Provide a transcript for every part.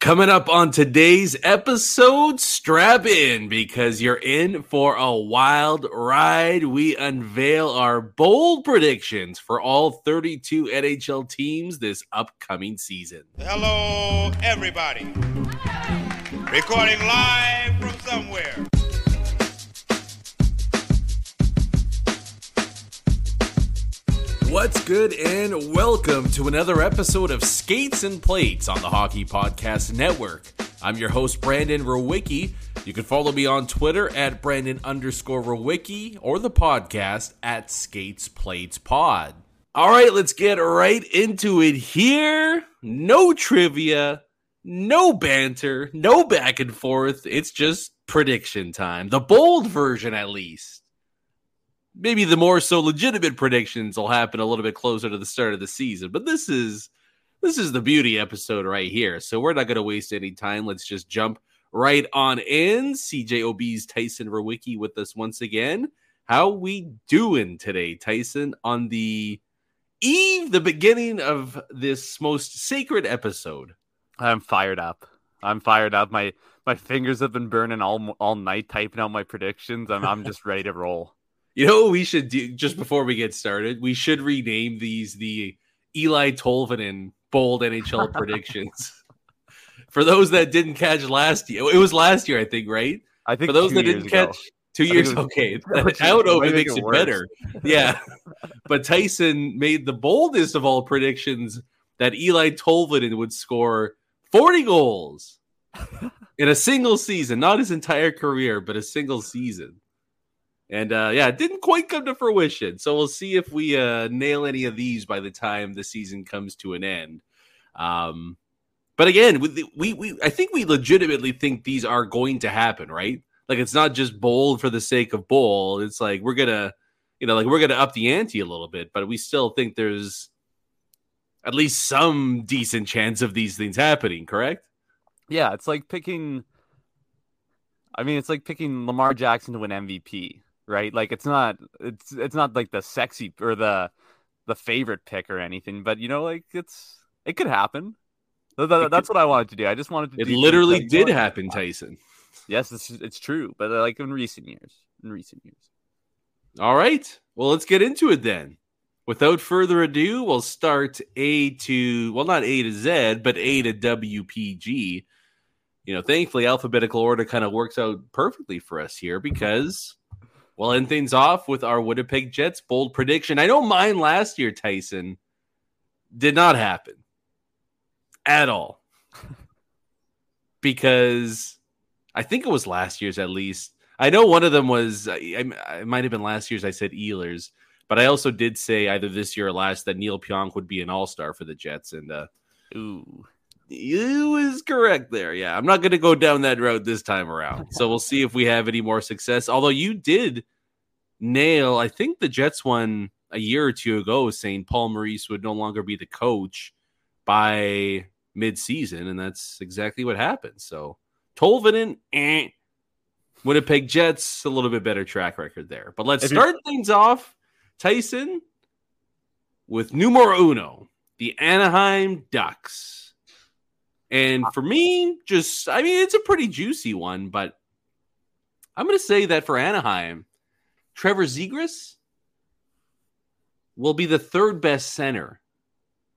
Coming up on today's episode, strap in because you're in for a wild ride. We unveil our bold predictions for all 32 NHL teams this upcoming season. Hello, everybody. Recording live from somewhere. What's good, and welcome to another episode of Skates and Plates on the Hockey Podcast Network. I'm your host, Brandon Rowicki. You can follow me on Twitter at Brandon underscore Rowicki or the podcast at Skates Plates Pod. All right, let's get right into it here. No trivia, no banter, no back and forth. It's just prediction time. The bold version, at least maybe the more so legitimate predictions will happen a little bit closer to the start of the season. But this is this is the beauty episode right here. So we're not going to waste any time. Let's just jump right on in. CJOB's Tyson Rowicki with us once again. How we doing today, Tyson? On the eve, the beginning of this most sacred episode. I'm fired up. I'm fired up. My my fingers have been burning all all night typing out my predictions. I'm I'm just ready to roll. You know what we should do just before we get started? We should rename these the Eeli Tolvanen bold NHL predictions. For those that didn't catch last year, it was last year, I think, right? I think for those that didn't ago. catch two years, was, okay. I don't know if it makes it, it better. Yeah, but Tyson made the boldest of all predictions that Eeli Tolvanen would score 40 goals in a single season, not his entire career, but a single season. And uh, yeah, it didn't quite come to fruition. So we'll see if we uh, nail any of these by the time the season comes to an end. Um, but again, we, we, we I think we legitimately think these are going to happen, right? Like it's not just bold for the sake of bold. It's like we're gonna, you know, like we're gonna up the ante a little bit, but we still think there's at least some decent chance of these things happening. Correct? Yeah, it's like picking. I mean, it's like picking Lamar Jackson to win MVP right? Like it's not it's it's not like the sexy or the the favorite pick or anything, but you know, like it's it could happen. That's what I wanted to do. I just wanted to. It literally did happen, Tyson. Yes, it's it's true, but uh, like in recent years, in recent years. All right, well, let's get into it then. Without further ado, we'll start A to well, not A to Z, but A to WPG. You know, thankfully, alphabetical order kind of works out perfectly for us here because We'll end things off with our Winnipeg Jets bold prediction. I know mine last year, Tyson, did not happen at all. because I think it was last year's at least. I know one of them was, I, I, might have been last year's, I said Ehlers, but I also did say either this year or last that Neil Pionk would be an all star for the Jets. And, uh, ooh. You is correct there. Yeah, I'm not going to go down that road this time around. So we'll see if we have any more success. Although you did nail, I think the Jets won a year or two ago saying Paul Maurice would no longer be the coach by mid-season, and that's exactly what happened. So Tolvanen, eh. Winnipeg Jets, a little bit better track record there. But let's if start things off, Tyson, with numero uno, the Anaheim Ducks. And for me, just I mean, it's a pretty juicy one, but I'm going to say that for Anaheim, Trevor Zegras will be the third best center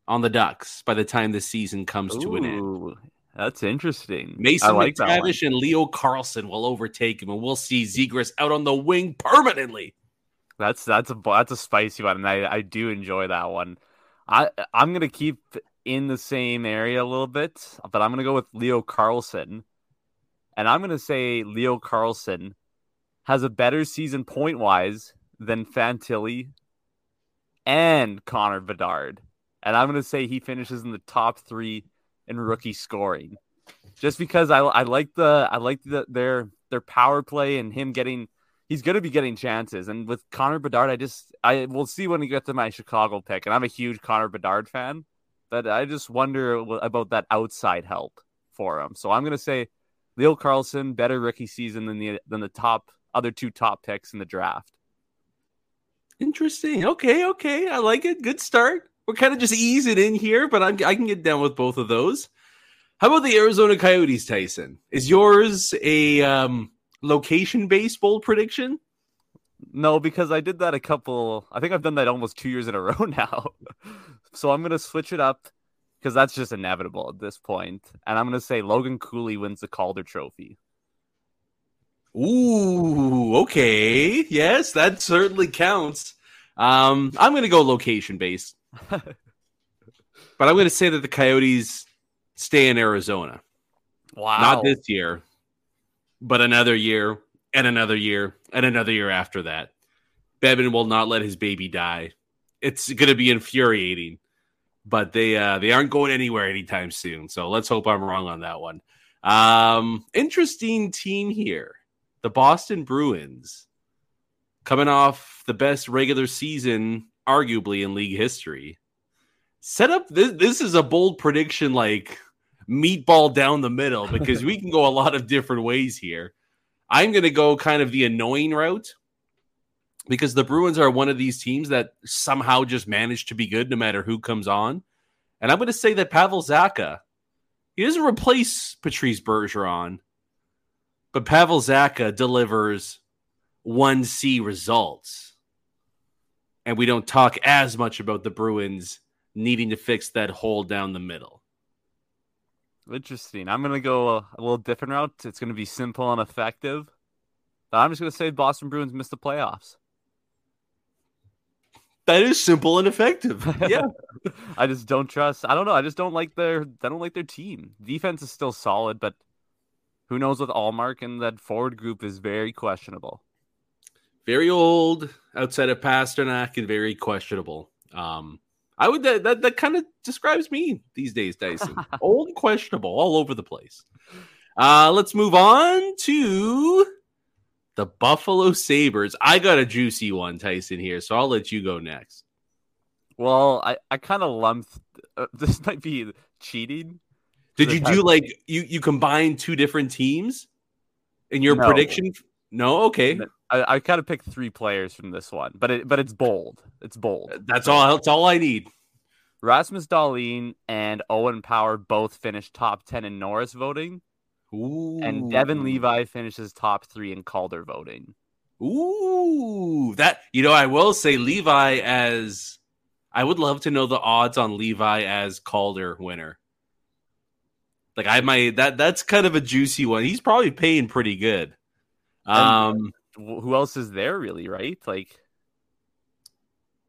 on the Ducks by the time the season comes Ooh, to an end. That's interesting. Mason I like. McTavish and Leo Carlsson will overtake him, and we'll see Zegras out on the wing permanently. That's that's a that's a spicy one, and I, I do enjoy that one. I I'm gonna keep in the same area a little bit, but I'm gonna go with Leo Carlsson, and I'm gonna say Leo Carlsson has a better season point wise than Fantilli and Connor Bedard, and I'm gonna say he finishes in the top three in rookie scoring, just because I I like the I like the their their power play and him getting he's going to be getting chances. And with Connor Bedard, I just I will see when he gets to my Chicago pick. And I'm a huge Connor Bedard fan, but I just wonder about that outside help for him. So I'm going to say Leo Carlsson better rookie season than the than the top other two top picks in the draft. Interesting. Okay, okay, I like it. Good start. We're kind of just easing in here, but I'm, I can get down with both of those. How about the Arizona Coyotes, Tyson? Is yours a um, location based bold prediction? No, because I did that a couple. I think I've done that almost two years in a row now. so I'm gonna switch it up because that's just inevitable at this point. and I'm gonna say Logan Cooley wins the Calder Trophy. Ooh, okay, yes, that certainly counts. Um, I'm gonna go location based, but I'm gonna say that the Coyotes stay in Arizona. Wow, not this year, but another year and another year and another year after that. Bevan will not let his baby die. It's going to be infuriating, but they uh, they aren't going anywhere anytime soon. So let's hope I'm wrong on that one. Um, interesting team here, the Boston Bruins, coming off the best regular season, arguably in league history. Set up this. This is a bold prediction, like meatball down the middle because we can go a lot of different ways here. I'm going to go kind of the annoying route because the Bruins are one of these teams that somehow just manage to be good no matter who comes on. And I'm going to say that Pavel Zacha, he doesn't replace Patrice Bergeron, but Pavel Zacha delivers 1C results. And we don't talk as much about the Bruins needing to fix that hole down the middle. Interesting. I'm going to go a, a, little different route. It's going to be simple and effective. But I'm just going to say Boston Bruins missed the playoffs. That is simple and effective. Yeah. I just don't trust. I don't know. I just don't like their I don't like their team. Defense is still solid, but who knows with Ullmark and that forward group is very questionable. Very old outside of Pastrnak and very questionable. Um I would that that, that kind of describes me these days, Dyson. Old questionable all over the place. Uh let's move on to the Buffalo Sabres. I got a juicy one, Tyson, here, so I'll let you go next. Well, I, I kind of lumped. Uh, this might be cheating. Did you do like you you combine two different teams in your No. prediction? No, okay. I, I kind of picked three players from this one, but it but it's bold. It's bold. Uh, that's all. That's all I need. Rasmus Dahlin and Owen Power both finished top ten in Norris voting, Ooh. and Devon Levi finishes top three in Calder voting. Ooh, that you know, I will say Levi as I would love to know the odds on Levi as Calder winner. Like I might that that's kind of a juicy one. He's probably paying pretty good. Um, Wh- Who else is there really? Right? Like,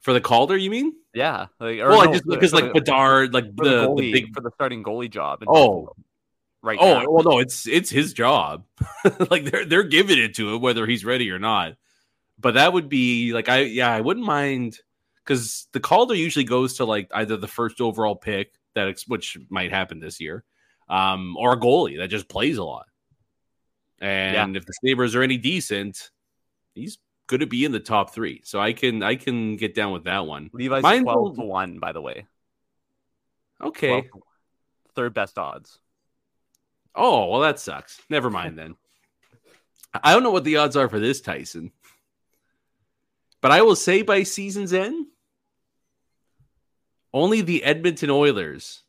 for the Calder, you mean? yeah. Like, or Well, I no, just for- because like the- Bedard, like the, the, the big. for the starting goalie job. Oh. Right Oh now. well, no, it's it's his job. like they're they're giving it to him whether he's ready or not. But that would be like I yeah I wouldn't mind because the Calder usually goes to like either the first overall pick that ex- which might happen this year, um, or a goalie that just plays a lot. And if the Sabres are any decent, he's going to be in the top three. So I can I can get down with that one. Levi's Mine's twelve a- to one, by the way. Okay. 12 Third best odds. Oh, well, that sucks. Never mind then. I don't know what the odds are for this Tyson. But I will say by season's end, only the Edmonton Oilers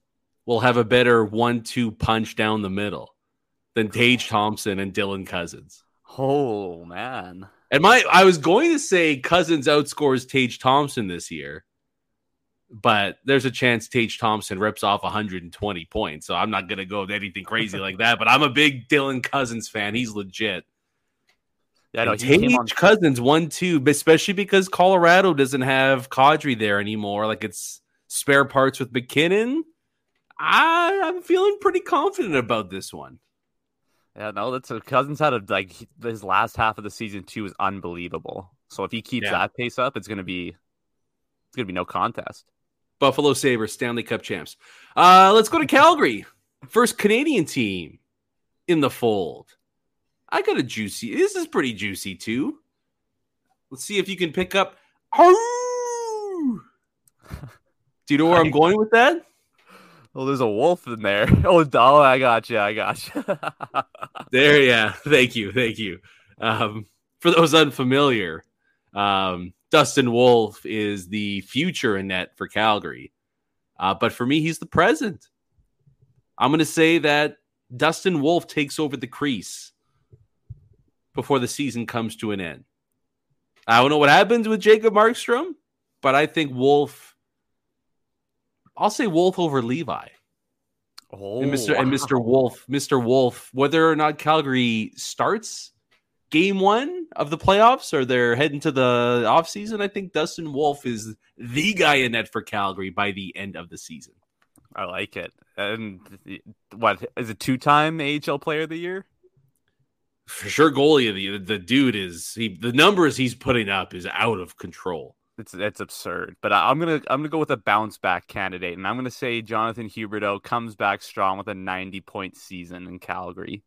will have a better one two punch down the middle than Tage Thompson and Dylan Cozens. Oh man. And my I was going to say Cozens outscores Tage Thompson this year, but there's a chance Tage Thompson rips off 120 points. So I'm not going to go with anything crazy like that. But I'm a big Dylan Cozens fan. He's legit. Yeah, no, Tage on- Cozens one two, especially because Colorado doesn't have Kadri there anymore. Like it's spare parts with MacKinnon. I, I'm feeling pretty confident about this one. Yeah, no, that's a, Cozens had a like his last half of the season too was unbelievable. So if he keeps yeah. that pace up, it's gonna be it's gonna be no contest. Buffalo Sabres Stanley Cup champs. Uh, let's go to Calgary. First Canadian team in the fold. I got a juicy. This is pretty juicy too. Let's see if you can pick up. Do you know where I'm going with that? Oh, there's a wolf in there. Oh, oh I got you. I got you. there, yeah. Thank you. Thank you. Um, for those unfamiliar, um, Dustin Wolf is the future in net for Calgary. Uh, but for me, he's the present. I'm going to say that Dustin Wolf takes over the crease before the season comes to an end. I don't know what happens with Jacob Markstrom, but I think Wolf. I'll say Wolf over Levi. Oh, and Mr. Wow. and Mr. Wolf, Mr. Wolf, whether or not Calgary starts game one of the playoffs or they're heading to the offseason, I think Dustin Wolf is the guy in net for Calgary by the end of the season. I like it. And what is a two time AHL player of the year? For sure, goalie of the the dude is he the numbers he's putting up is out of control. It's it's absurd. But I, am gonna I'm gonna go with a bounce back candidate, and I'm gonna say Jonathan Huberdeau comes back strong with a 90 point season in Calgary.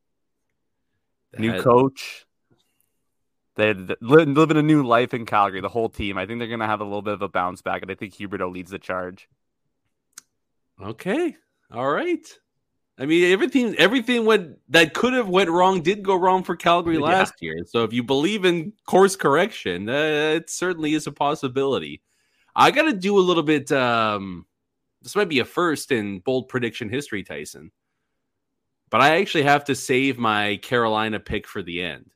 That... New coach, they living a new life in Calgary. The whole team. I think they're going to have a little bit of a bounce back, and I think Huberdeau leads the charge. Okay, all right. I mean, everything everything went that could have went wrong did go wrong for Calgary last yeah. year. So if you believe in course correction, uh, it certainly is a possibility. I got to do a little bit. Um, this might be a first in bold prediction history, Tyson. But I actually have to save my Carolina pick for the end.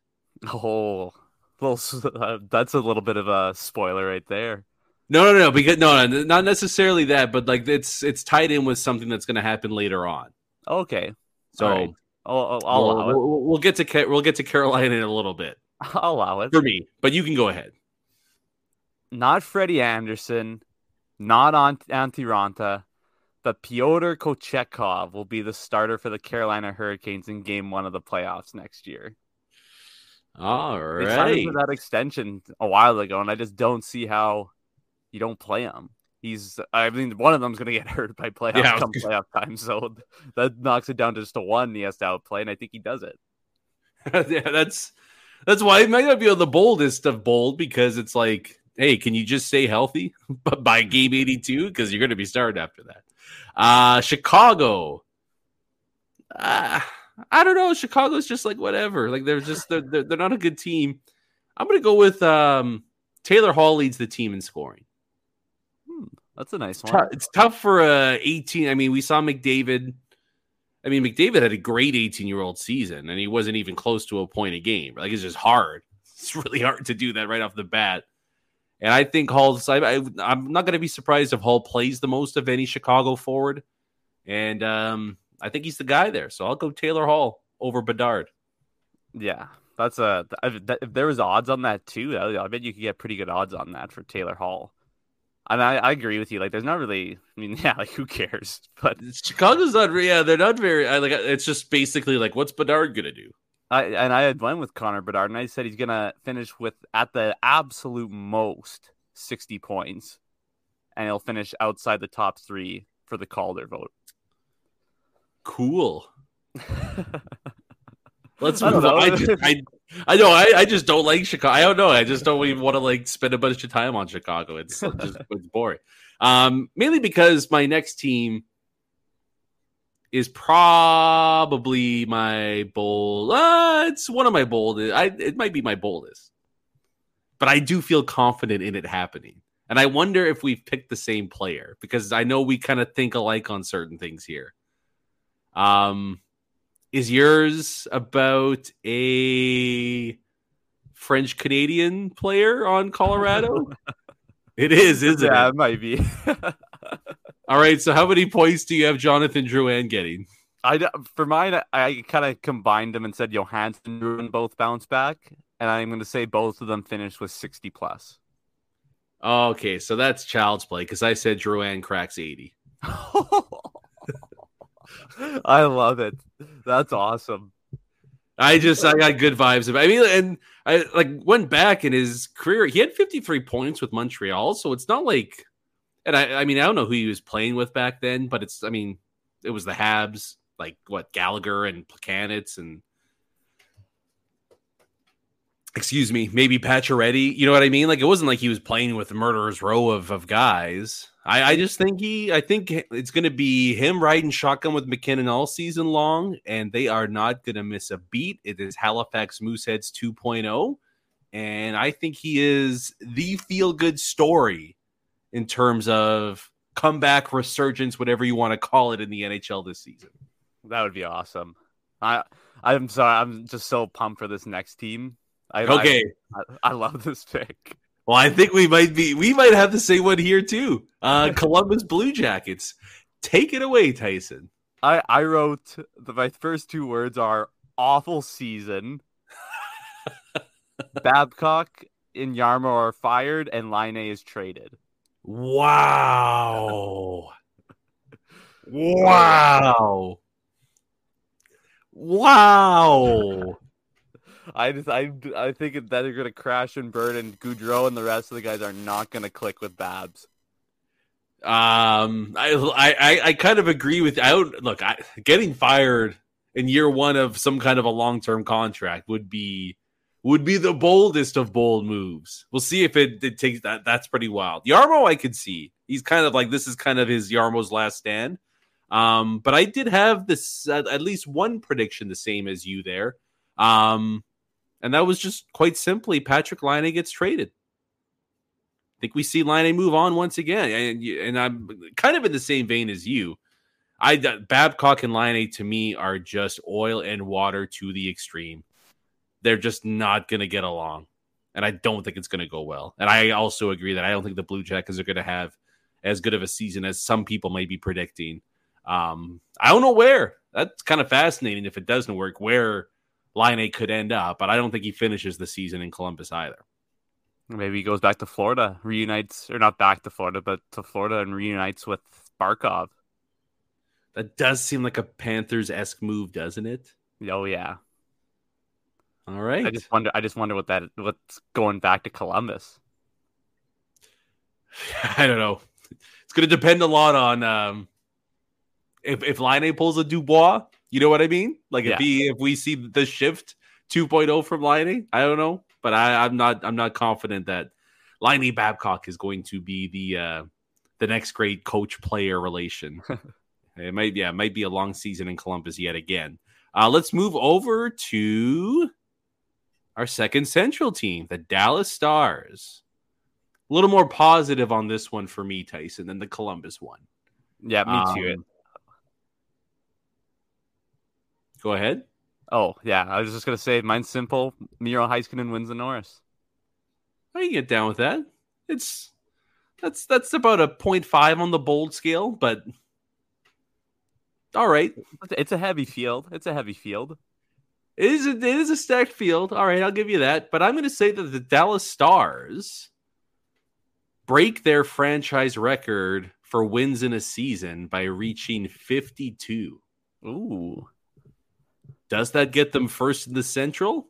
Oh, well, uh, that's a little bit of a spoiler right there. No, no, no, because no, no, not necessarily that, but like it's it's tied in with something that's going to happen later on. Okay, so right. I'll, I'll we'll, we'll, we'll, get to we'll get to Carolina in a little bit. I'll allow it for me, but you can go ahead. Not Freddie Andersen, not Antti Raanta, but Pyotr Kochetkov will be the starter for the Carolina Hurricanes in Game One of the playoffs next year. All right. They signed for that extension a while ago, and I just don't see how you don't play him. He's, I mean, one of them's going to get hurt by playoff yeah, come playoff time, so that knocks it down to just a one. He has to outplay, and I think he does it. yeah, that's that's why it might not be the boldest of bold because it's like, hey, can you just stay healthy by game eighty two because you're going to be starting after that. Uh Chicago. Uh, I don't know. Chicago's just like whatever. Like they're just they're, they're, they're not a good team. I'm gonna go with um, Taylor Hall leads the team in scoring. That's a nice one. It's tough for a 18. I mean, we saw McDavid. I mean, McDavid had a great 18 year old season, and he wasn't even close to a point a game. Like it's just hard. It's really hard to do that right off the bat. And I think Hall's. I, I'm not going to be surprised if Hall plays the most of any Chicago forward. And um, I think he's the guy there. So I'll go Taylor Hall over Bedard. Yeah, that's a. If there was odds on that too, I bet you could get pretty good odds on that for Taylor Hall. And I, I agree with you. Like, there's not really. I mean, yeah, like who cares? But Chicago's not. Yeah, they're not very. I, like, it's just basically like, what's Bedard gonna do? I and I had went with Connor Bedard, and I said he's gonna finish with at the absolute most sixty points, and he'll finish outside the top three for the Calder vote. Cool. Let's move on. I, just, I, I know. I, I just don't like Chicago. I don't know. I just don't even want to like spend a bunch of time on Chicago. It's just it's boring. Um, mainly because my next team is probably my bold. Uh, it's one of my boldest. I it might be my boldest, but I do feel confident in it happening. And I wonder if we've picked the same player because I know we kind of think alike on certain things here. Um, is yours about a French Canadian player on Colorado? it is, isn't yeah, it? it might be. All right. So how many points do you have Jonathan Drouin getting? I for mine, I kind of combined them and said Johansen Drouin both bounce back, and I'm going to say both of them finished with 60 plus. Okay, so that's child's play because I said Drouin cracks 80. I love it. That's awesome. I just I got good vibes about. I mean, and I like went back in his career. He had 53 points with Montreal, so it's not like. And I, I mean, I don't know who he was playing with back then, but it's. I mean, it was the Habs, like what Gallagher and Plekanec and. Excuse me, maybe Pacioretty. You know what I mean? Like it wasn't like he was playing with murderer's row of of guys. I, I just think he, I think it's to be him riding shotgun with MacKinnon all season long, and they are not to miss a beat. It is Halifax Mooseheads 2.0, and I think he is the feel good story in terms of comeback resurgence, whatever you want to call it, in the NHL this season. That would be awesome. I, I'm sorry, I'm just so pumped for this next team. I, okay, I, I love this pick. Well, I think we might be we might have the same one here too. Uh, Columbus Blue Jackets. Take it away, Tyson. I I wrote the my first two words are awful season. Babcock and Jarmo are fired and Laine is traded. Wow. wow. Wow. I just I I think that they're gonna crash and burn, and Gaudreau and the rest of the guys are not gonna click with Babs. Um, I I I kind of agree with. I don't look. I, getting fired in year one of some kind of a long term contract would be would be the boldest of bold moves. We'll see if it, it takes that. That's pretty wild. Jarmo, I could see. He's kind of like this is kind of his Jarmo's last stand. Um, but I did have this uh, at least one prediction the same as you there. Um, and that was just quite simply Patrick Laine gets traded. I think we see Laine move on once again, and and I'm kind of in the same vein as you. I Babcock and Laine to me are just oil and water to the extreme. They're just not going to get along, and I don't think it's going to go well. And I also agree that I don't think the Blue Jackets are going to have as good of a season as some people may be predicting. Um, I don't know where. That's kind of fascinating if it doesn't work. Where Laine could end up, but I don't think he finishes the season in Columbus either. Maybe he goes back to Florida, reunites, or not back to Florida, but to Florida and reunites with Barkov. That does seem like a Panthers esque move, doesn't it? Oh yeah. All right. I just wonder. I just wonder what that what's going back to Columbus. I don't know. It's going to depend a lot on um, if if Laine pulls a Dubois you know what I mean? Like yeah. if he if we see the shift 2.0 from Laine, I don't know, but I, I'm not I'm not confident that Laine Babcock is going to be the uh the next great coach player relation. it might yeah, it might be a long season in Columbus yet again. Uh, let's move over to our second central team, the Dallas Stars. A little more positive on this one for me, Tyson, than the Columbus one. Yeah, me too. Um, Go ahead. Oh yeah, I was just gonna say mine's simple. Miro Heiskanen wins the Norris. I can get down with that. It's that's that's about a 0.5 on the bold scale, but all right. It's a heavy field. It's a heavy field. It is a, it is a stacked field. All right, I'll give you that. But I'm going to say that the Dallas Stars break their franchise record for wins in a season by reaching 52. Ooh. Does that get them first in the Central?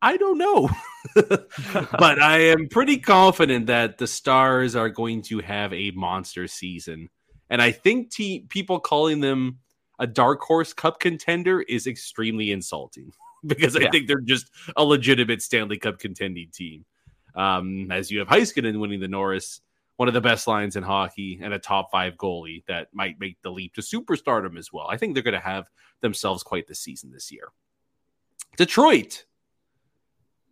I don't know. but I am pretty confident that the Stars are going to have a monster season. And I think te- people calling them a dark horse cup contender is extremely insulting because I yeah. think they're just a legitimate Stanley Cup contending team. Um, as you have Heiskanen winning the Norris, one of the best lines in hockey and a top five goalie that might make the leap to superstardom as well. I think they're going to have themselves quite the season this year. Detroit.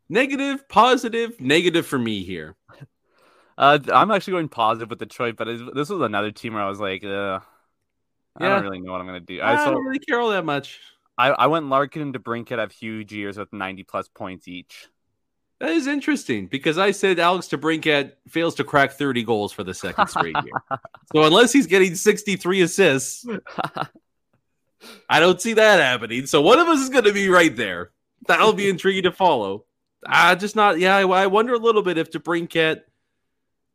Negative, positive, negative for me here. Uh, I'm actually going positive with Detroit, but this was another team where I was like, uh, I don't really know what I'm going to do. I, I don't really care all that much. I, I went Larkin and DeBrincat have huge years with 90 plus points each. That is interesting because I said Alex DeBrincat fails to crack 30 goals for the second straight year. so unless he's getting 63 assists, I don't see that happening. So one of us is going to be right there. That'll be intriguing to follow. I just not. Yeah, I, I wonder a little bit if DeBrincat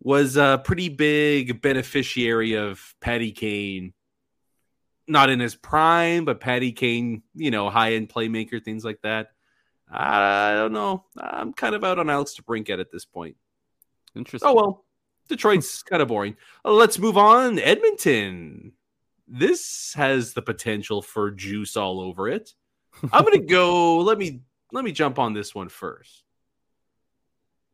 was a pretty big beneficiary of Patty Kane. Not in his prime, but Patty Kane, you know, high end playmaker, things like that. I don't know. I'm kind of out on Alex DeBrincat at this point. Interesting. Oh well, Detroit's kind of boring. Let's move on. Edmonton. This has the potential for juice all over it. I'm gonna go. Let me let me jump on this one first.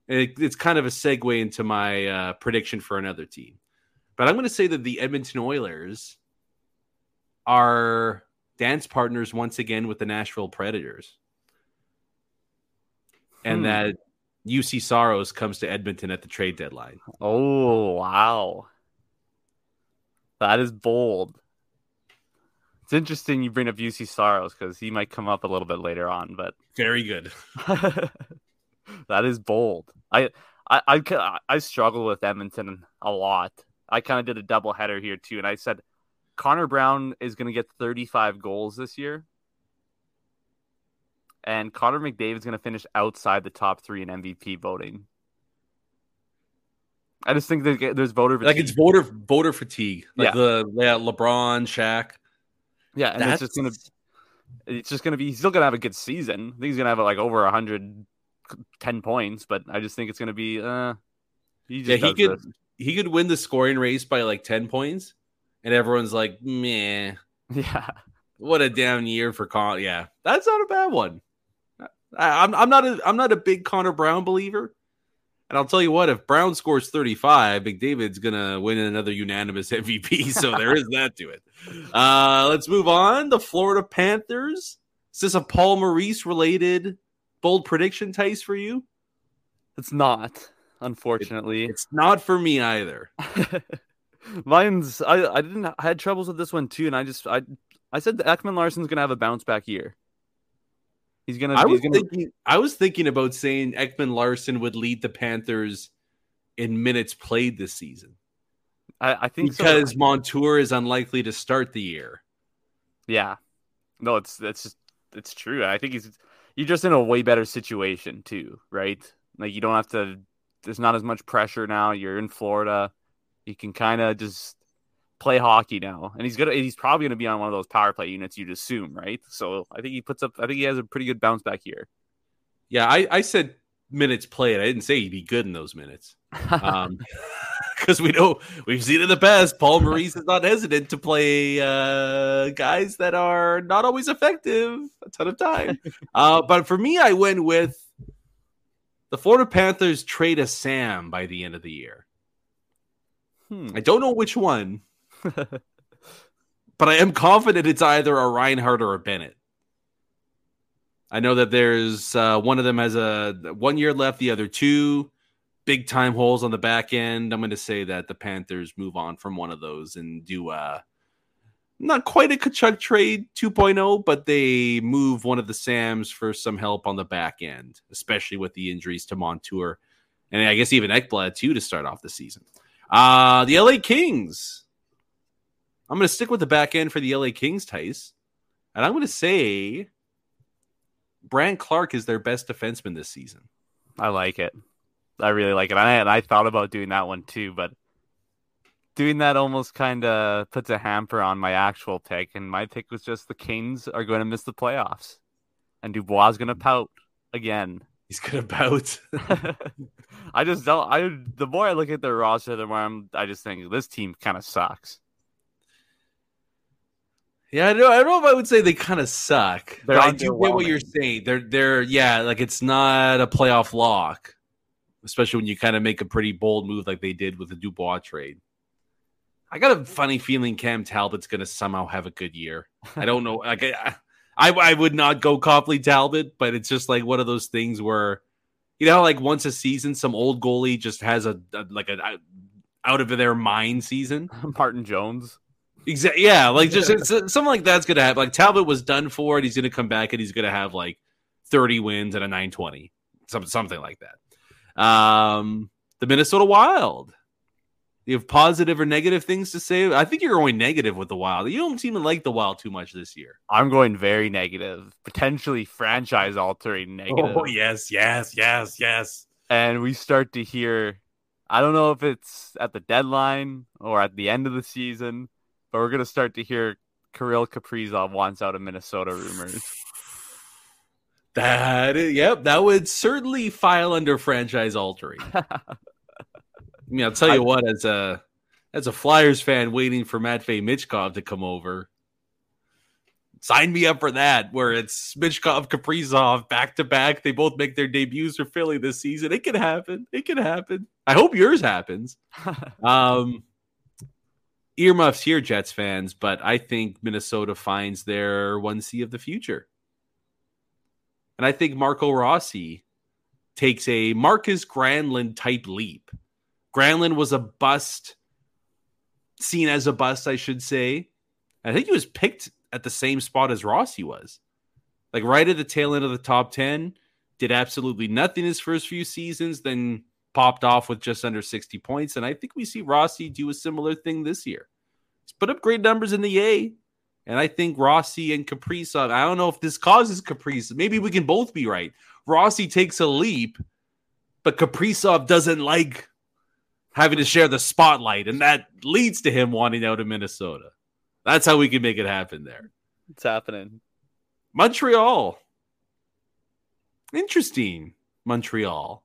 It, it's kind of a segue into my uh, prediction for another team, but I'm going to say that the Edmonton Oilers are dance partners once again with the Nashville Predators and Hmm. that Juuse Saros comes to Edmonton at the trade deadline. Oh wow, that is bold. It's interesting you bring up Juuse Saros because he might come up a little bit later on, but Very good. that is bold. I I I, I struggle with Edmonton a lot. I kind of did a double header here too, and I said Connor Brown is going to get 35 goals this year, and Connor McDavid is going to finish outside the top three in MVP voting. I just think that there's voter Like it's fatigue. voter voter fatigue. Like Yeah. the yeah, LeBron, Shaq. yeah, and it's just gonna it's just gonna be he's still gonna have a good season. I think he's gonna have like over 110 points, but I just think it's gonna be uh he Yeah, he could he could win the scoring race by like 10 points and everyone's like, "Meh, yeah. what a down year for Con." Yeah. That's not a bad one. I, I'm I'm not a I'm not a big Connor Brown believer. And I'll tell you what, if Brown scores 35, McDavid's gonna win another unanimous MVP. So there is that to it. Uh, let's move on. The Florida Panthers. Is this a Paul Maurice related bold prediction, Tice, for you? It's not, unfortunately. It's not for me either. Mine's I I didn't I had troubles with this one too, and I just I I said that Ekman-Larsson's gonna have a bounce back year. He's gonna I was gonna thinking I was thinking about saying Ekman-Larsson would lead the Panthers in minutes played this season I, I think so. because Montour is unlikely to start the year. Yeah. No, it's it's just it's true. I think he's you're just in a way better situation too, right? Like you don't have to there's not as much pressure now. You're in Florida. You can kind of just play hockey now. And he's gonna he's probably gonna be on one of those power play units you'd assume, right? So I think he puts up I think he has a pretty good bounce back year. Yeah, I, I said minutes played. I didn't say he'd be good in those minutes. Um, because we know we've seen in the past, Paul Maurice is not hesitant to play uh, guys that are not always effective a ton of time. Uh, but for me, I went with the Florida Panthers trade a Sam by the end of the year. Hmm. I don't know which one, but I am confident it's either a Reinhart or a Bennett. I know that there's uh, one of them has a one year left, the other two big time holes on the back end. I'm going to say that the Panthers move on from one of those and do uh, not quite a Tkachuk trade 2.0, but they move one of the Sams for some help on the back end, especially with the injuries to Montour and I guess even Ekblad too to start off the season. Uh, the LA Kings. I'm going to stick with the back end for the LA Kings, Tice. And I'm going to say Brandt Clarke is their best defenseman this season. I like it. I really like it. I and I thought about doing that one too, but doing that almost kind of puts a hamper on my actual pick. And my pick was just the Kings are going to miss the playoffs, and Dubois is going to pout again. He's going to pout. I just don't. I the more I look at their roster, the more I'm. I just think this team kind of sucks. Yeah, I don't, I don't know if I would say they kind of suck. They're but I do get what you're saying. They're they're yeah, like it's not a playoff lock, especially when you kind of make a pretty bold move like they did with the Dubois trade. I got a funny feeling Cam Talbot's going to somehow have a good year. I don't know. Like I, I, I would not go Copley Talbot, but it's just like one of those things where, you know, like once a season, some old goalie just has a, a like a out of their mind season. Martin Jones. Exactly. Yeah, like just it's, something like that's gonna happen. Like Talbot was done for, and he's gonna come back, and he's gonna have like thirty wins and a nine twenty. some, something like that. Um, the Minnesota Wild. You have positive or negative things to say? I think you're going negative with the Wild. You don't seem to like the Wild too much this year. I'm going very negative, potentially franchise altering negative. Oh yes, yes, yes, yes. And we start to hear, I don't know if it's at the deadline or at the end of the season, but we're gonna start to hear Kirill Kaprizov wants out of Minnesota rumors. That yep, that would certainly file under franchise altering. I mean, I'll tell you what, as a as a Flyers fan waiting for Matvey Michkov to come over, sign me up for that. Where it's Michkov, Kaprizov back to back. They both make their debuts for Philly this season. It can happen. It can happen. I hope yours happens. um, earmuffs here, Jets fans, but I think Minnesota finds their one C of the future. And I think Marco Rossi takes a Marcus Granlund type leap. Granlund was a bust, seen as a bust, I should say. I think he was picked at the same spot as Rossi was. Like right at the tail end of the top 10, did absolutely nothing his first few seasons, then popped off with just under 60 points. And I think we see Rossi do a similar thing this year. He's put up great numbers in the A. And I think Rossi and Kaprizov, I don't know if this causes Kaprizov. Maybe we can both be right. Rossi takes a leap, but Kaprizov doesn't like having to share the spotlight, and that leads to him wanting out of Minnesota. That's how we can make it happen there. It's happening. Montreal. Interesting. Montreal.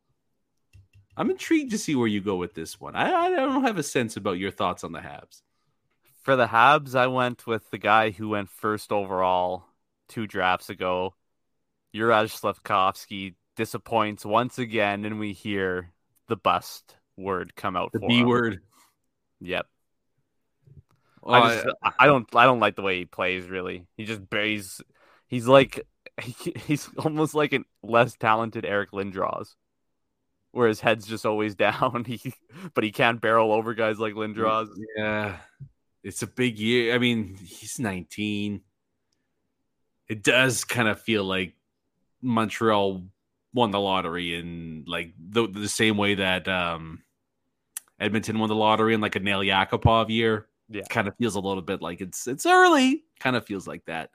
I'm intrigued to see where you go with this one. I, I don't have a sense about your thoughts on the Habs for the Habs, I went with the guy who went first overall two drafts ago. Juraj Slafkovsky disappoints once again, and we hear the bust word come out. The B him. word. Yep. Well, I, just, I, I, don't I don't like the way he plays. Really, he just he's he's like he, he's almost like a less talented Eric Lindros, where his head's just always down. He but he can't barrel over guys like Lindros. Yeah, it's a big year. I mean, he's 19. It does kind of feel like Montreal won the lottery in like the the same way that um Edmonton won the lottery in like a Nail Yakupov year. Yeah. Kind of feels a little bit like it's it's early. Kind of feels like that.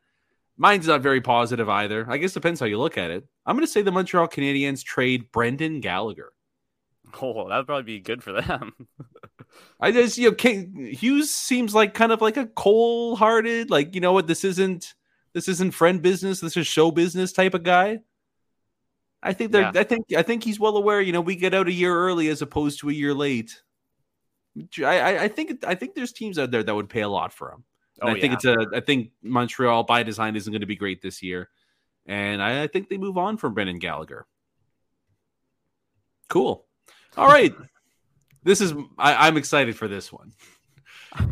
Mine's not very positive either. I guess depends how you look at it. I'm going to say the Montreal Canadiens trade Brendan Gallagher. Oh, that'd probably be good for them. I just you know King, Hughes seems like kind of like a cold-hearted, like you know what this isn't this isn't friend business, this is show business type of guy. I think they're yeah. I think I think he's well aware. You know, we get out a year early as opposed to a year late. I, I, I think I think there's teams out there that would pay a lot for him. Oh, and oh, I think yeah. it's a I think Montreal by design isn't going to be great this year, and I, I think they move on from Brendan Gallagher. Cool. All right. this is I, am excited for this one.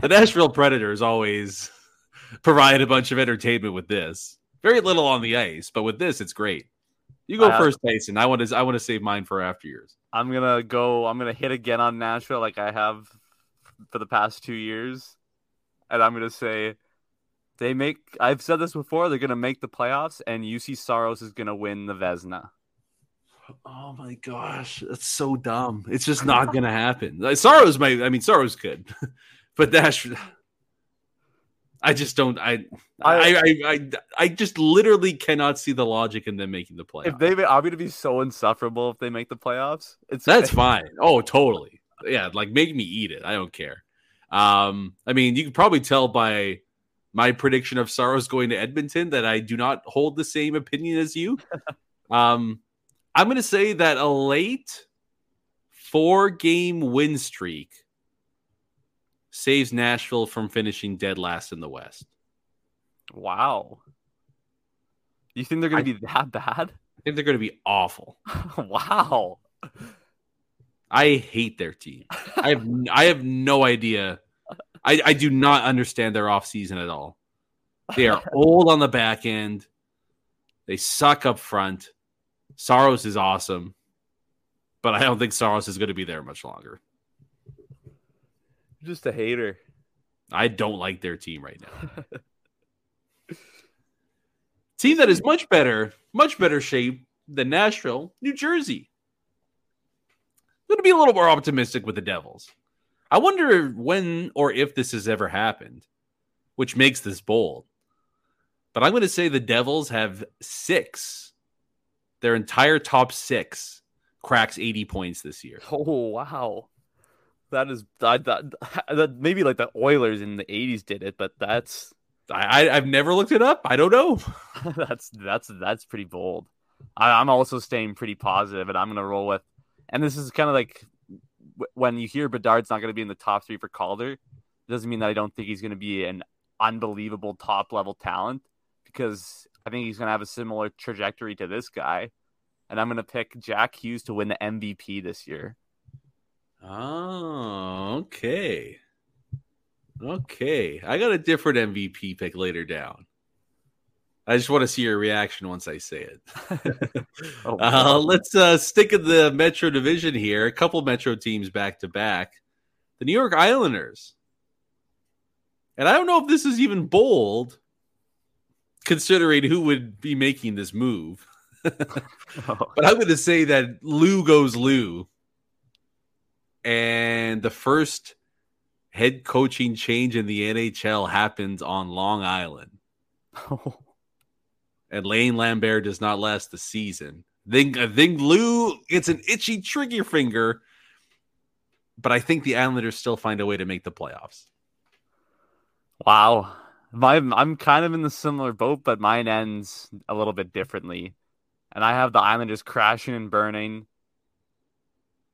The Nashville Predators always provide a bunch of entertainment with this. Very little on the ice, but with this, it's great. You go uh, first, Tyson. I want to I want to save mine for after years. I'm gonna go. I'm gonna hit again on Nashville like I have for the past two years, and I'm gonna say they make. I've said this before. They're gonna make the playoffs, and Juuse Saros is gonna win the Vezina. Oh my gosh, that's so dumb. It's just not gonna happen. Saros my I mean Saros could, but Dash I just don't I I, I I I just literally cannot see the logic in them making the playoffs. If they I'm gonna be so insufferable if they make the playoffs. It's that's fine. Oh totally. Yeah, like make me eat it. I don't care. Um I mean you can probably tell by my prediction of Saros going to Edmonton that I do not hold the same opinion as you. um I'm going to say that a late four game win streak saves Nashville from finishing dead last in the West. Wow. You think they're going to be that bad? I think they're going to be awful. wow. I hate their team. I have I have no idea. I, I do not understand their offseason at all. They are old on the back end. They suck up front. Saros is awesome, but I don't think Saros is going to be there much longer. Just a hater. I don't like their team right now. team that is much better, much better shape than Nashville, New Jersey. Going to be a little more optimistic with the Devils. I wonder when or if this has ever happened, which makes this bold. But I'm going to say the Devils have six, their entire top six cracks 80 points this year. Oh wow, that is that, that, that maybe like the Oilers in the '80s did it, but that's I, I have never looked it up. I don't know. that's that's that's pretty bold. I, I'm also staying pretty positive, and I'm going to roll with. And this is kind of like when you hear Bedard's not going to be in the top three for Calder, it doesn't mean that I don't think he's going to be an unbelievable top level talent because I think he's going to have a similar trajectory to this guy. And I'm going to pick Jack Hughes to win the MVP this year. Oh, okay. Okay. I got a different MVP pick later down. I just want to see your reaction once I say it. oh, uh, let's uh, stick in the Metro Division here. A couple Metro teams back to back. The New York Islanders. And I don't know if this is even bold, considering who would be making this move. but I'm going to say that Lou goes Lou. And the first head coaching change in the NHL happens on Long Island. And Lane Lambert does not last the season. Then uh, I think Lou gets an itchy trigger finger, but I think the Islanders still find a way to make the playoffs. Wow. My, I'm kind of in the similar boat, but mine ends a little bit differently. And I have the Islanders crashing and burning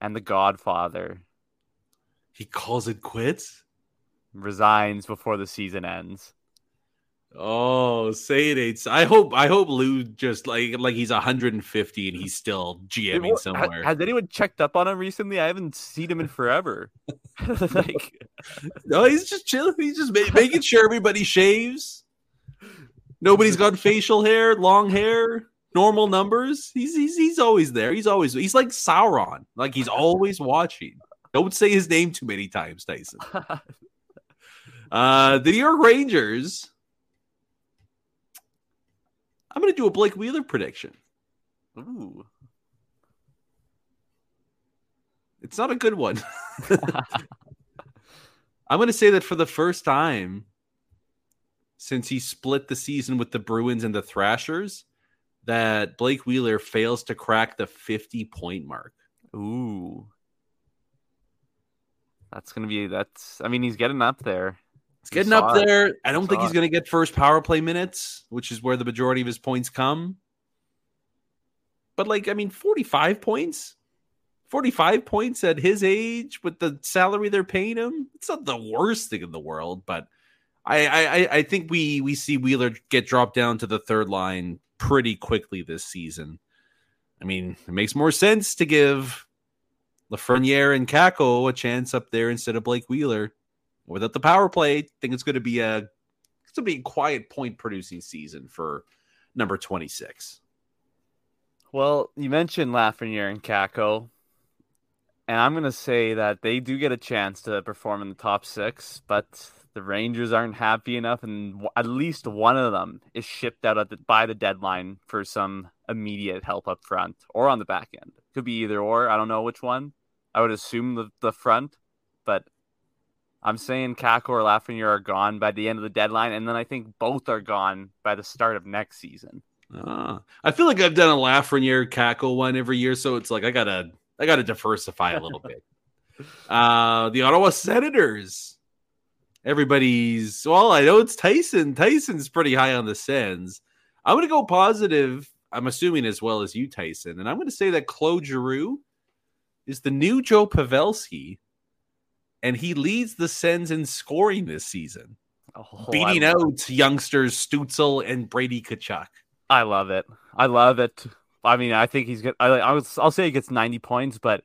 and the Godfather. He calls it quits? Resigns before the season ends. Oh, say it ain't. I hope. I hope Lou just like like he's 150 and he's still GMing somewhere. Has, has anyone checked up on him recently? I haven't seen him in forever. like, no, he's just chilling. He's just ma- making sure everybody shaves. Nobody's got facial hair, long hair, normal numbers. He's he's he's always there. He's always he's like Sauron. Like he's always watching. Don't say his name too many times, Tyson. uh, the New York Rangers I'm going to do a Blake Wheeler prediction. Ooh. It's not a good one. I'm going to say that for the first time since he split the season with the Bruins and the Thrashers, that Blake Wheeler fails to crack the 50 point mark. Ooh. That's going to be, that's, I mean, he's getting up there. He's getting up there. I don't think he's going to get first power play minutes, which is where the majority of his points come. But like, I mean, 45 points, 45 points at his age with the salary they're paying him. It's not the worst thing in the world, but I, I, I think we we see Wheeler get dropped down to the third line pretty quickly this season. I mean, it makes more sense to give Lafreniere and Kakko a chance up there instead of Blake Wheeler without the power play, I think it's going to be a it's going to be a quiet point producing season for number 26. Well, you mentioned Lafreniere and Kakko, and I'm going to say that they do get a chance to perform in the top six, but the Rangers aren't happy enough, and at least one of them is shipped out the, by the deadline for some immediate help up front or on the back end. Could be either or. I don't know which one. I would assume the, the front, but I'm saying Kakko or Lafreniere are gone by the end of the deadline, and then I think both are gone by the start of next season. Uh, I feel like I've done a Lafreniere Kakko one every year, so it's like I gotta I gotta diversify a little bit. Uh, the Ottawa Senators. Everybody's well, I know it's Tyson. Tyson's pretty high on the Sens. I'm gonna go positive. I'm assuming as well as you, Tyson, and I'm gonna say that Claude Giroux is the new Joe Pavelski and he leads the Sens in scoring this season, oh, beating out youngsters Stützle and Brady Tkachuk. I love it. I love it. I mean, I think he's good. I, I was, I'll say he gets 90 points, but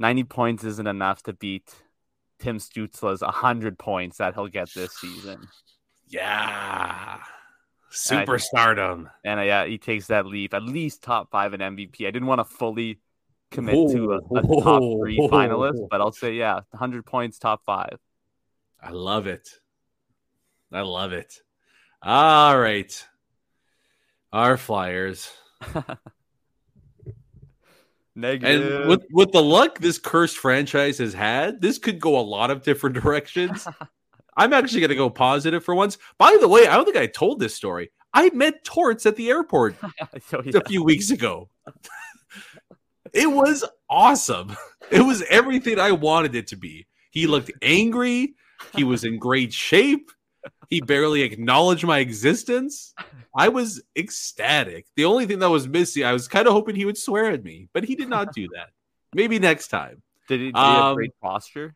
90 points isn't enough to beat Tim Stützle's 100 points that he'll get this season. Yeah. Superstardom. And, uh, yeah, he takes that leap, at least top five in MVP. I didn't want to fully commit to a, a top three finalist, but I'll say yeah, 100 points, top five. I love it. I love it. All right, our Flyers. Negative. And with with the luck this cursed franchise has had, this could go a lot of different directions. I'm actually going to go positive for once. By the way, I don't think I told this story. I met Torts at the airport So, yeah. a few weeks ago. It was awesome. It was everything I wanted it to be. He looked angry. He was in great shape. He barely acknowledged my existence. I was ecstatic. The only thing that was missing, I was kind of hoping he would swear at me, but he did not do that. Maybe next time. Did he, did he have Um, great posture?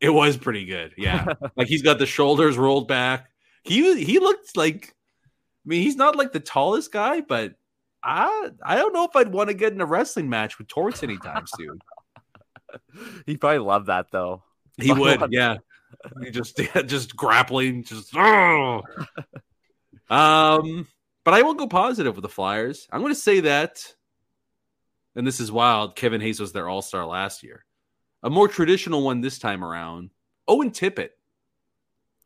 It was pretty good. Yeah. like he's got the shoulders rolled back. He he looked like I mean, he's not like the tallest guy, but I I don't know if I'd want to get in a wrestling match with Torts anytime soon. He'd probably love that though. He would, yeah. He just just grappling, just "Ugh." um. But I will go positive with the Flyers. I'm going to say that, and this is wild. Kevin Hayes was their All Star last year. A more traditional one this time around. Owen Tippett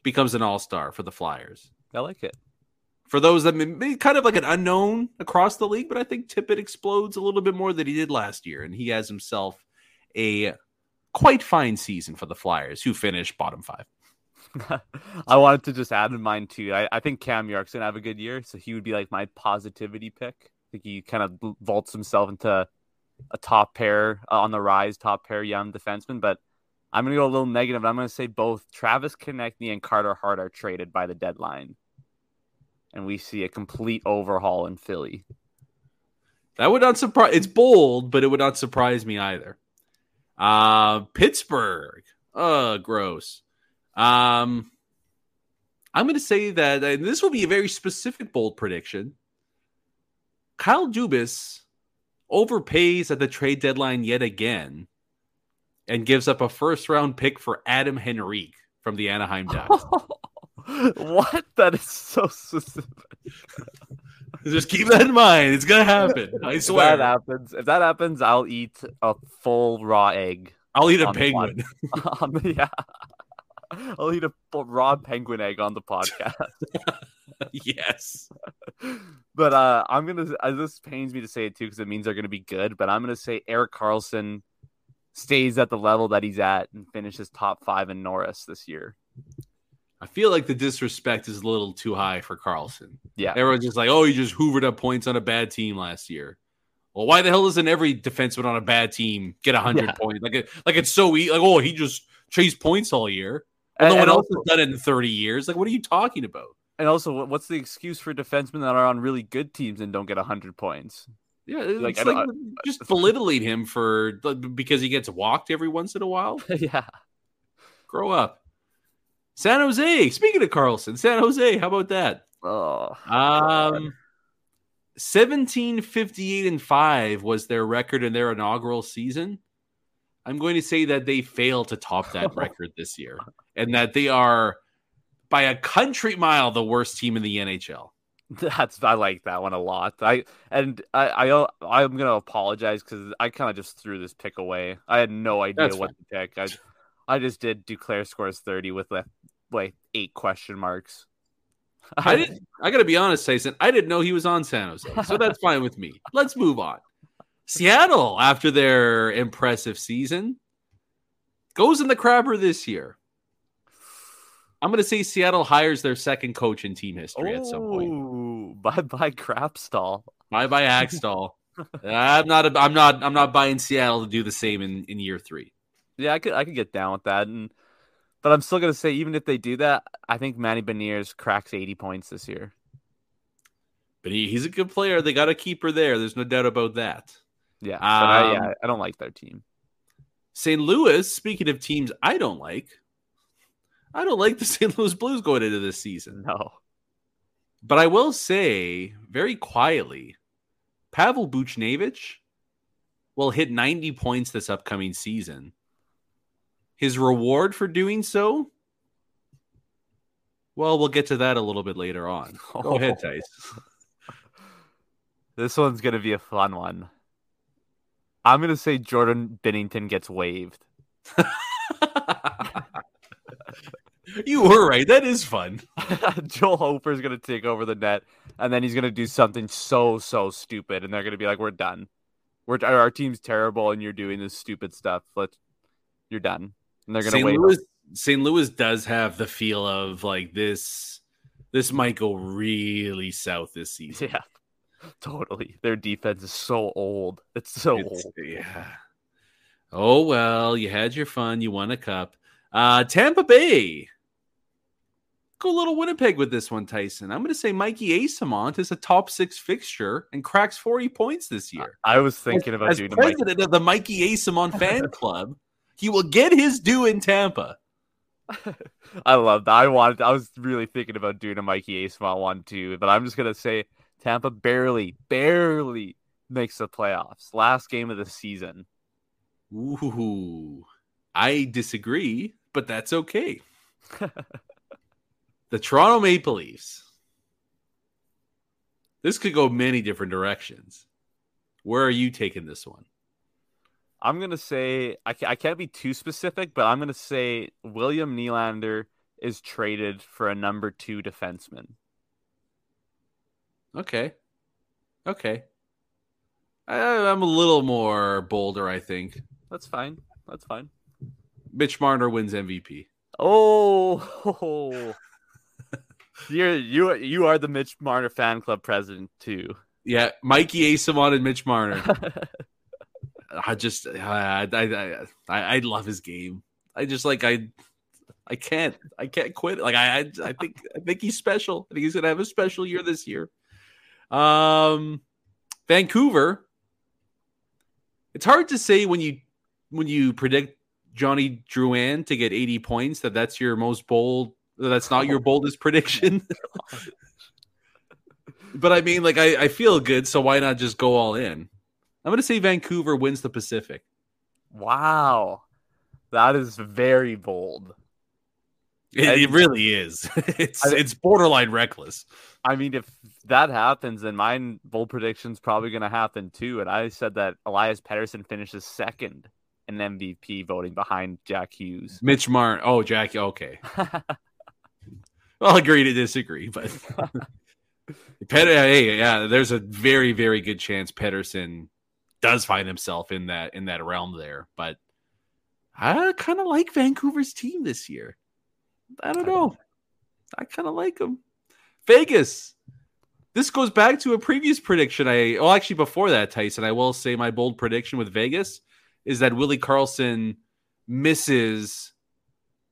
becomes an All Star for the Flyers. I like it. For those that may kind of like an unknown across the league, but I think Tippett explodes a little bit more than he did last year, and he has himself a quite fine season for the Flyers, who finished bottom five. I wanted to just add in mine too. I, I think Cam York's gonna have a good year, so he would be like my positivity pick. I think he kind of vaults himself into a top pair uh, on the rise, top pair young defenseman. But I'm gonna go a little negative. I'm gonna say both Travis Konecny and Carter Hart are traded by the deadline, and we see a complete overhaul in Philly. That would not surprise. It's bold, but it would not surprise me either. Uh, Pittsburgh. Uh, gross. Um, I'm going to say that and this will be a very specific bold prediction. Kyle Dubas overpays at the trade deadline yet again and gives up a first round pick for Adam Henrique from the Anaheim Ducks. what? That is so specific. Just keep that in mind. It's going to happen. I If swear. that happens, if that happens, I'll eat a full raw egg. I'll eat a penguin. the, yeah. I'll eat a raw penguin egg on the podcast. yes. but uh, I'm gonna. Uh, this pains me to say it too because it means they're gonna be good. But I'm gonna say Erik Karlsson stays at the level that he's at and finishes top five in Norris this year. I feel like the disrespect is a little too high for Karlsson. Yeah, Everyone's just like, oh, he just hoovered up points on a bad team last year. Well, why the hell doesn't every defenseman on a bad team get 100 Yeah. points? Like, like it's so easy. Like, oh, he just chased points all year. Well, And- no one else also- has done it in 30 years. Like, what are you talking about? And also, what's the excuse for defensemen that are on really good teams and don't get hundred points? Yeah, it's Like, just belittling him for because he gets walked every once in a while. yeah, Grow up. San Jose. Speaking of Karlsson, San Jose. How about that? oh, Um, seventeen fifty eight and five was their record in their inaugural season. I'm going to say that they failed to top that record this year, and that they are by a country mile the worst team in the NHL. That's I like that one a lot. I and I I I'm gonna apologize because I kind of just threw this pick away. I had no idea That's what to pick. I I just did Duclair scores thirty with like like eight question marks. I didn't. I got to be honest, Tyson. I didn't know he was on San Jose, so that's fine with me. Let's move on. Seattle, after their impressive season, goes in the crapper this year. I'm going to say Seattle hires their second coach in team history at some point. Bye bye crap stall. Bye bye Hakstol. I'm not. A, I'm not. I'm not buying Seattle to do the same in, in year three. Yeah, I could I could get down with that, and but I'm still gonna say even if they do that, I think Matty Beniers cracks eighty points this year. But he, he's a good player. They got a keeper there. There's no doubt about that. Yeah, but I, Um, yeah, I don't like their team. St. Louis. Speaking of teams, I don't like. I don't like the St. Louis Blues going into this season. No, But I will say very quietly, Pavel Buchnevich will hit 90 points this upcoming season. His reward for doing so? Well, we'll get to that a little bit later on. Oh, oh. Go ahead, Tice. this one's gonna be a fun one. I'm gonna say Jordan Binnington gets waived. you were right. That is fun. Joel Hofer's gonna take over the net, and then he's gonna do something so so stupid, and they're gonna be like, "We're done." we're our team's terrible and you're doing this stupid stuff. Let's you're done. And they're gonna St. wait. Louis St. Louis does have the feel of like this this might go really south this season. Yeah. Totally. Their defense is so old. It's so It's- old. yeah. Oh well, you had your fun, you won a cup. Uh Tampa Bay. Go a little Winnipeg with this one, Tyson. I'm gonna say Mikey Eyssimont is a top six fixture and cracks 40 points this year. I was thinking about as doing the Mike- president of the Mikey Eyssimont fan club, he will get his due in Tampa. I love that. I wanted. I was really thinking about doing a Mikey Asma one too, but I'm just gonna say Tampa barely, barely makes the playoffs. Last game of the season. Ooh, I disagree, but that's okay. the Toronto Maple Leafs. This could go many different directions. Where are you taking this one? I'm gonna say I can't, I can't be too specific, but I'm gonna say William Nylander is traded for a number two defenseman. Okay. Okay. I, I'm a little more bolder, I think. That's fine. That's fine. Mitch Marner wins MVP. Oh, you're you you are the Mitch Marner fan club president too. Yeah, Mikey Eyssimont and Mitch Marner. I just I, I I I love his game. I just like I I can't I can't quit. Like I I, I think I think he's special. I think he's gonna have a special year this year. Um, Vancouver. It's hard to say when you when you predict Johnny Drouin to get 80 points that that's your most bold. That's not your boldest prediction. but I mean, like I, I feel good, so why not just go all in? I'm gonna say Vancouver wins the Pacific. Wow, that is very bold. It, it really is. It's I- it's borderline reckless. I mean, if that happens, then my bold prediction's probably going to happen too. And I said that Elias Pettersson finishes second in MVP voting behind Jack Hughes. Mitch Martin. Oh, Jackie. Okay, I'll agree to disagree, but Pet- hey, yeah, there's a very very good chance Pettersson does find himself in that in that realm there. But I kind of like Vancouver's team this year. I don't know. I kind of like them. Vegas. This goes back to a previous prediction. I well, actually, before that, Tyson, I will say my bold prediction with Vegas is that Willie Karlsson misses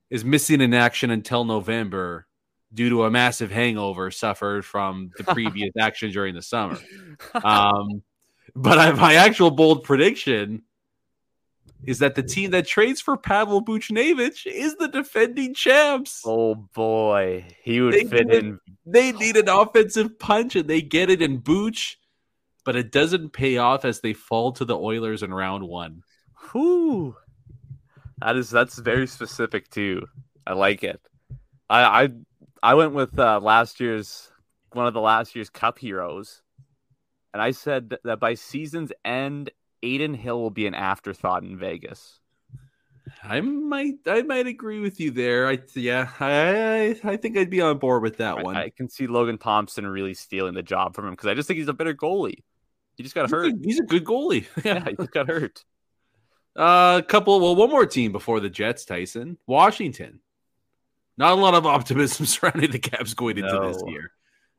is missing in action until November due to a massive hangover suffered from the previous action during the summer. Um, but I, my actual bold prediction is that the team that trades for Pavel Buchnevich is the defending champs. oh boy, he would They fit in. They need an offensive punch and they get it in Booch, but it doesn't pay off as they fall to the Oilers in round one. Whew. That is that's very specific too. I like it. I I I went with uh, last year's one of the last year's Cup heroes, and I said that, by season's end, Adin Hill will be an afterthought in Vegas. I might, I might agree with you there. I, yeah, I, I, think I'd be on board with that I- one. I, can see Logan Thompson really stealing the job from him because I just think he's a better goalie. He just got he's, hurt. good, he's a good goalie. Yeah, he just got hurt. Uh, a couple, well, one more team before the Jets, Tyson. Washington. Not a lot of optimism surrounding the Caps going into this year.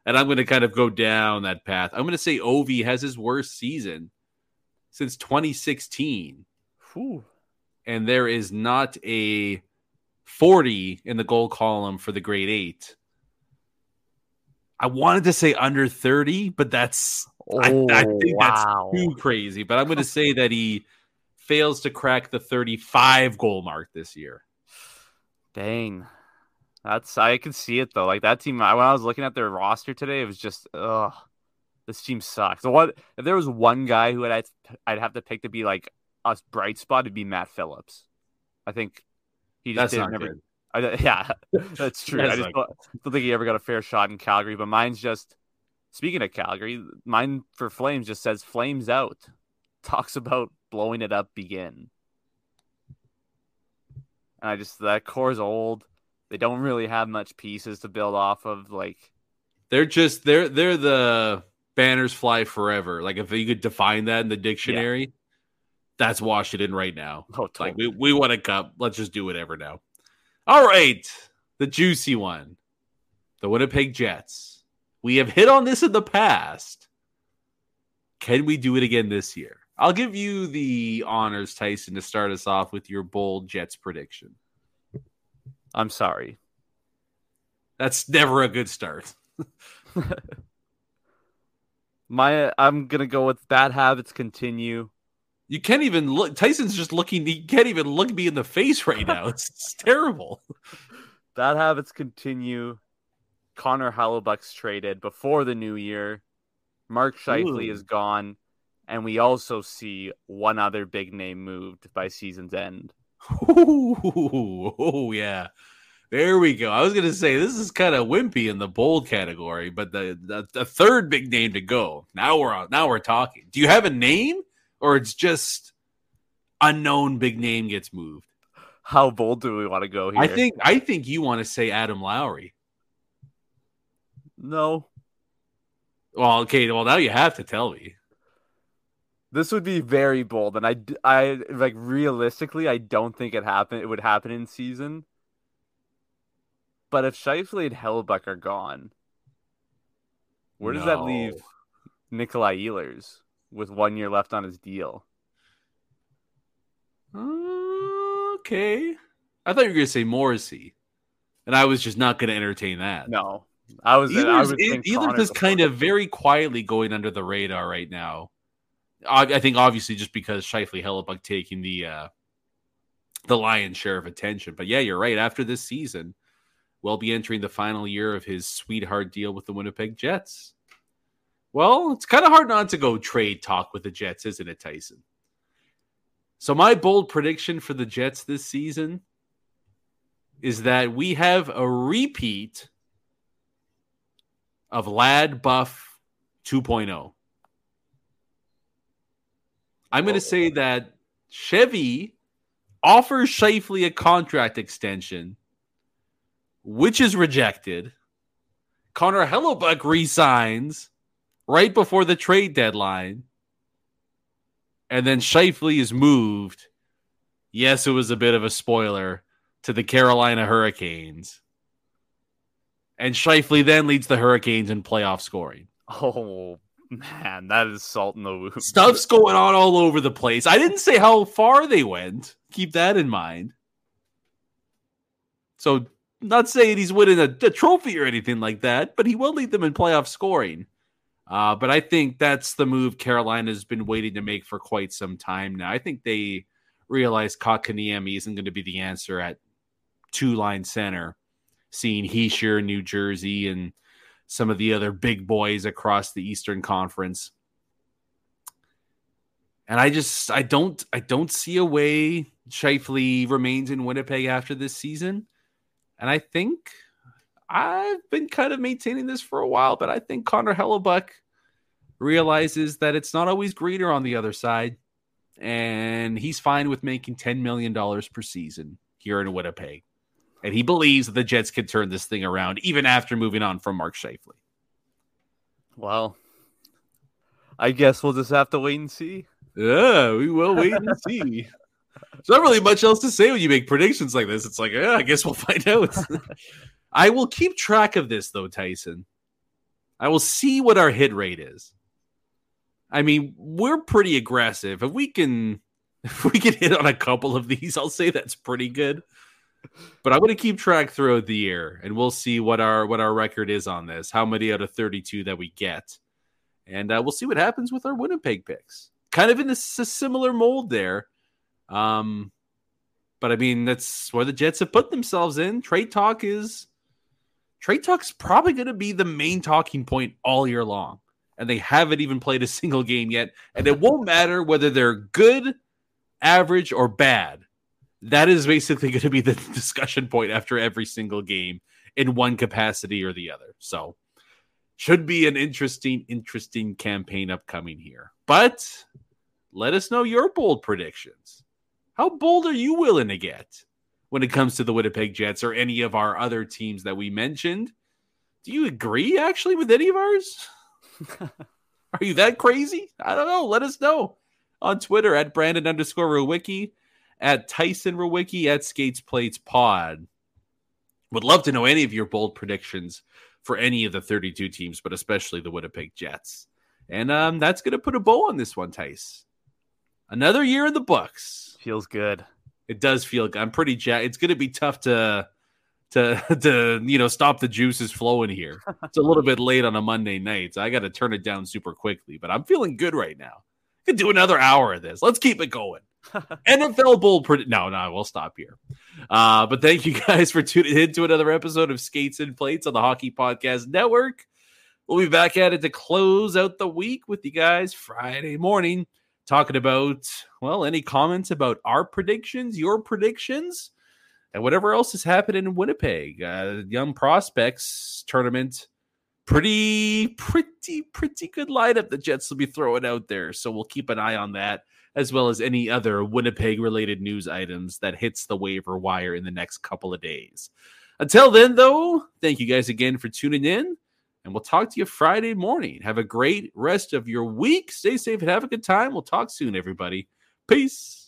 And I'm going to kind of go down that path. I'm going to say Ovi has his worst season since 2016. Whew. And there is not a 40 in the goal column for the grade eight. I wanted to say under 30, but that's I, Oh, I think wow. that's too crazy. But I'm going to say that he fails to crack the 35 goal mark this year. Dang. That's I can see it though. Like that team I- when I was looking at their roster today, it was just ugh. This team sucks. So what if there was one guy who I'd I'd have to pick to be like a bright spot, it'd be Matt Phillips. I think he just That's didn't ever good. I, yeah, that's true. That's I just don't, don't think he ever got a fair shot in Calgary. But mine's just speaking of Calgary, mine for Flames just says Flames out. Talks about blowing it up begin. And I just that core's old. They don't really have much pieces to build off of. Like They're just they're they're the banners fly forever. Like if you could define that in the dictionary, yeah. that's Washington right now. Oh, totally. Like we, we want a cup. Let's just do whatever now. All right. The juicy one. The Winnipeg Jets. We have hit on this in the past. Can we do it again this year? I'll give you the honors, Tyson, to start us off with your bold Jets prediction. I'm sorry. That's never a good start. My I'm gonna go with bad habits continue. You can't even look Tyson's just looking he can't even look me in the face right now. It's, it's terrible. Bad habits continue. Connor Hellebuyck's traded before the new year. Mark Scheifele Ooh. is gone. And we also see one other big name moved by season's end. Ooh, oh yeah. There we go. I was gonna say this is kind of wimpy in the bold category, but the, the, the third big name to go. Now we're now we're talking. Do you have a name, or it's just unknown big name gets moved? How bold do we want to go here? I think I think you want to say Adam Lowry. No. Well, okay. Well, now you have to tell me. This would be very bold, and I, I like realistically, I don't think it happen. It would happen in season. But if Scheifele and Hellebuyck are gone, where does no. that leave Nikolai Ehlers with one year left on his deal? Uh, okay. I thought you were going to say Morrissey, and I was just not going to entertain that. No, I was. Ehlers, I was Ehlers is kind of very quietly going under the radar right now. I, think obviously just because Scheifele Hellebuyck taking the uh, the lion's share of attention. But yeah, you're right. After this season, we'll be entering the final year of his sweetheart deal with the Winnipeg Jets. Well, it's kind of hard not to go trade talk with the Jets, isn't it, Tyson? So, my bold prediction for the Jets this season is that we have a repeat of Lad Buff 2.0. I'm going to oh, say that Chevy offers Scheifele a contract extension which is rejected. Connor Hellebuyck resigns right before the trade deadline. And then Scheifele is moved. Yes, it was a bit of a spoiler to the Carolina Hurricanes. And Scheifele then leads the Hurricanes in playoff scoring. Oh, man, that is salt in the wound. Stuff's going on all over the place. I didn't say how far they went. Keep that in mind. So not saying he's winning a, a, trophy or anything like that, but he will lead them in playoff scoring. Uh, but I think that's the move Carolina's been waiting to make for quite some time now. I think they realize Kotkaniemi isn't going to be the answer at two line center, seeing Hischier, New Jersey, and some of the other big boys across the Eastern Conference. And I just I don't I don't see a way Scheifele remains in Winnipeg after this season. And I think I've been kind of maintaining this for a while, but I think Connor Hellebuyck realizes that it's not always greener on the other side. And he's fine with making $10 million per season here in Winnipeg. And he believes that the Jets can turn this thing around even after moving on from Mark Scheifele. Well, I guess we'll just have to wait and see. Yeah, we will wait and see. There's not really much else to say when you make predictions like this. It's like, yeah, I guess we'll find out. I will keep track of this though, Tyson. I will see what our hit rate is. I mean, we're pretty aggressive. If we can if we can hit on a couple of these, I'll say that's pretty good. But I'm going to keep track throughout the year, and we'll see what our what our record is on this. How many out of 32 that we get, and uh, we'll see what happens with our Winnipeg picks. Kind of in a, similar mold there. Um, but I mean, that's where the Jets have put themselves in. Trade talk is trade talk's probably going to be the main talking point all year long. And they haven't even played a single game yet. And it won't matter whether they're good, average, or bad. That is basically going to be the discussion point after every single game in one capacity or the other. So, should be an interesting, interesting campaign upcoming here. But let us know your bold predictions. How bold are you willing to get when it comes to the Winnipeg Jets or any of our other teams that we mentioned? Do you agree actually with any of ours? Are you that crazy? I don't know. Let us know on Twitter at Brandon underscore Rowicki, at Tyson Rowicki, at Skates Plates Pod. Would love to know any of your bold predictions for any of the 32 teams, but especially the Winnipeg Jets. And um, that's going to put a bow on this one, Tice. Another year in the books. Feels good. It does feel. I'm pretty jacked. It's going to be tough to to to you know stop the juices flowing here. It's a little bit late on a Monday night, so I got to turn it down super quickly. But I'm feeling good right now. Could do another hour of this. Let's keep it going. NFL bold predict. No, no, we'll stop here. Uh, but thank you guys for tuning in to another episode of Skates and Plates on the Hockey Podcast Network. We'll be back at it to close out the week with you guys Friday morning, talking about well, any comments about our predictions, your predictions, and whatever else is happening in Winnipeg. Uh, young prospects tournament pretty, pretty, pretty good lineup the Jets will be throwing out there. So we'll keep an eye on that, as well as any other Winnipeg related news items that hits the waiver wire in the next couple of days. Until then, though, thank you guys again for tuning in, and we'll talk to you Friday morning. Have a great rest of your week. Stay safe and have a good time. We'll talk soon, everybody. Peace.